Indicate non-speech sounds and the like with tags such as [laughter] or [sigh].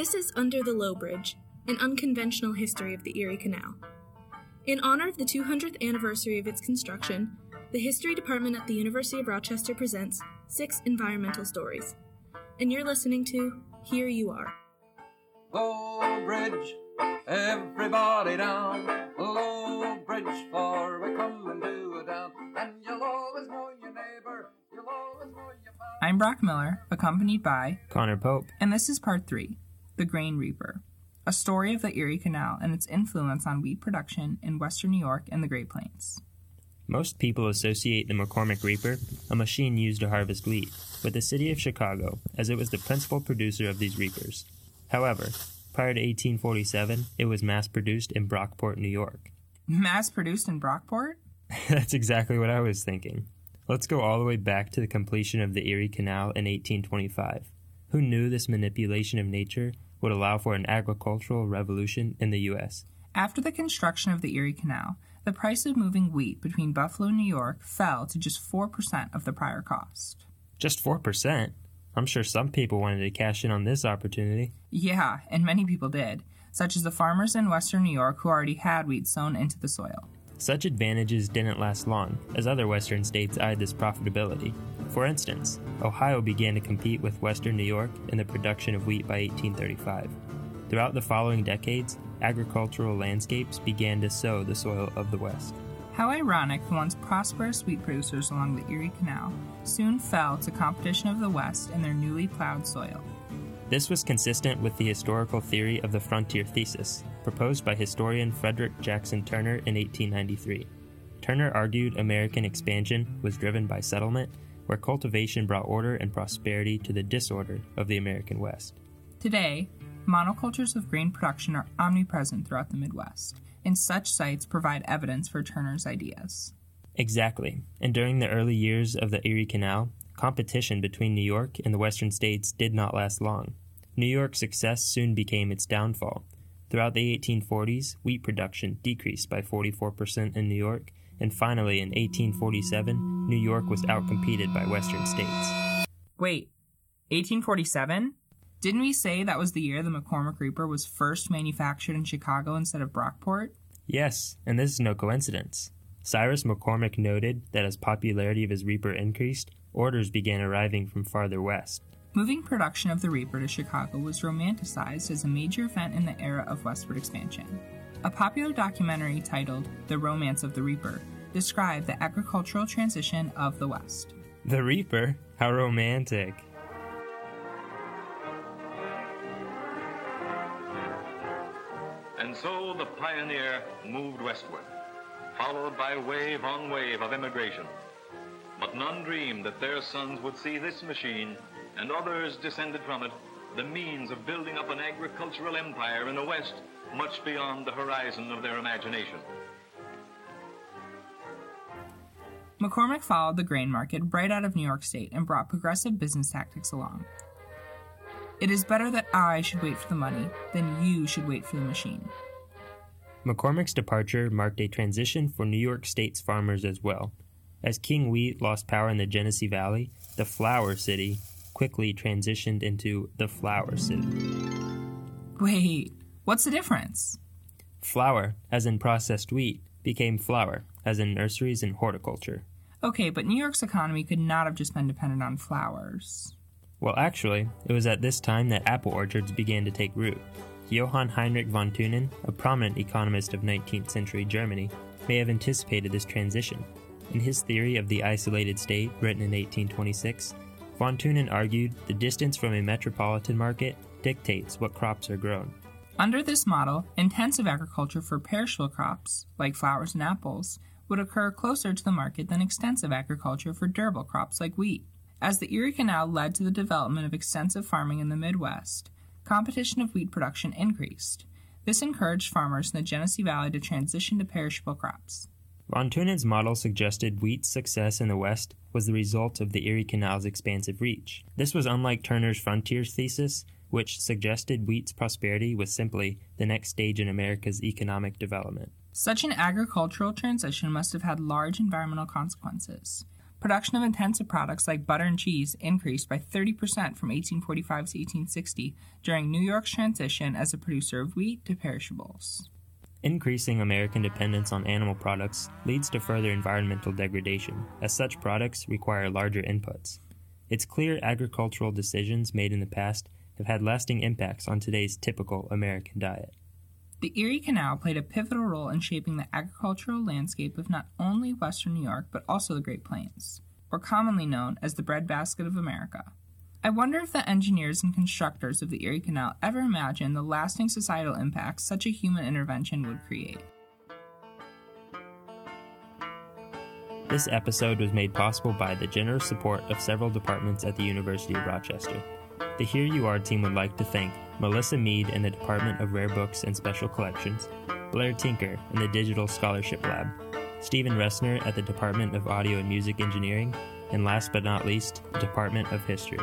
This is Under the Low Bridge, an unconventional history of the Erie Canal. In honor of the 200th anniversary of its construction, the History Department at the University of Rochester presents six environmental stories. And you're listening to Here You Are. Low bridge, everybody down. Low bridge, for we come and do it down. And you'll always know your neighbor. You'll always know your pal. I'm Brock Miller, accompanied by, Connor Pope. and this is part three The Grain Reaper, a story of the Erie Canal and its influence on wheat production in western New York and the Great Plains. Most people associate the McCormick Reaper, a machine used to harvest wheat, with the city of Chicago, as it was the principal producer of these reapers. However, prior to 1847, it was mass produced in Brockport, New York. Mass produced in Brockport? [laughs] That's exactly what I was thinking. Let's go all the way back to the completion of the Erie Canal in 1825. Who knew this manipulation of nature would allow for an agricultural revolution in the U.S.? After the construction of the Erie Canal, the price of moving wheat between Buffalo and New York fell to just 4% of the prior cost. Just 4%? I'm sure some people wanted to cash in on this opportunity. Yeah, and many people did, such as the farmers in western New York who already had wheat sown into the soil. Such advantages didn't last long, as other western states eyed this profitability. For instance, Ohio began to compete with western New York in the production of wheat by 1835. Throughout the following decades, agricultural landscapes began to sow the soil of the West. How ironic the once prosperous wheat producers along the Erie Canal soon fell to competition of the West in their newly plowed soil. This was consistent with the historical theory of the frontier thesis, proposed by historian Frederick Jackson Turner in 1893. Turner argued American expansion was driven by settlement, where cultivation brought order and prosperity to the disorder of the American West. Today, monocultures of grain production are omnipresent throughout the Midwest, and such sites provide evidence for Turner's ideas. Exactly, and during the early years of the Erie Canal, competition between New York and the western states did not last long. New York's success soon became its downfall. Throughout the 1840s, wheat production decreased by 44% in New York, and finally in 1847, New York was outcompeted by western states. Wait, 1847? Didn't we say that was the year the McCormick Reaper was first manufactured in Chicago instead of Brockport? Yes, and this is no coincidence. Cyrus McCormick noted that as popularity of his Reaper increased, orders began arriving from farther west. Moving production of the Reaper to Chicago was romanticized as a major event in the era of westward expansion. A popular documentary titled The Romance of the Reaper described the agricultural transition of the West. The Reaper? How romantic. And so the pioneer moved westward, followed by wave on wave of immigration. But none dreamed that their sons would see this machine, and others descended from it, the means of building up an agricultural empire in a West much beyond the horizon of their imagination. McCormick followed the grain market right out of New York State and brought progressive business tactics along. It is better that I should wait for the money than you should wait for the machine. McCormick's departure marked a transition for New York State's farmers as well. As King Wheat lost power in the Genesee Valley, the Flour City quickly transitioned into the Flower City. Wait, what's the difference? Flour, as in processed wheat, became flower, as in nurseries and horticulture. Okay, but New York's economy could not have just been dependent on flowers. Well, actually, it was at this time that apple orchards began to take root. Johann Heinrich von Thunen, a prominent economist of 19th century Germany, may have anticipated this transition. In his theory of the isolated state, written in 1826, von Thunen argued the distance from a metropolitan market dictates what crops are grown. Under this model, intensive agriculture for perishable crops, like flowers and apples, would occur closer to the market than extensive agriculture for durable crops like wheat. As the Erie Canal led to the development of extensive farming in the Midwest, competition of wheat production increased. This encouraged farmers in the Genesee Valley to transition to perishable crops. Von Thunen's model suggested wheat's success in the West was the result of the Erie Canal's expansive reach. This was unlike Turner's frontiers thesis, which suggested wheat's prosperity was simply the next stage in America's economic development. Such an agricultural transition must have had large environmental consequences. Production of intensive products like butter and cheese increased by 30% from 1845 to 1860 during New York's transition as a producer of wheat to perishables. Increasing American dependence on animal products leads to further environmental degradation, as such products require larger inputs. It's clear agricultural decisions made in the past have had lasting impacts on today's typical American diet. The Erie Canal played a pivotal role in shaping the agricultural landscape of not only western New York but also the Great Plains, or commonly known as the breadbasket of America. I wonder if the engineers and constructors of the Erie Canal ever imagined the lasting societal impacts such a human intervention would create. This episode was made possible by the generous support of several departments at the University of Rochester. The Here You Are team would like to thank Melissa Mead in the Department of Rare Books and Special Collections, Blair Tinker in the Digital Scholarship Lab, Stephen Ressner at the Department of Audio and Music Engineering, and last but not least, the Department of History.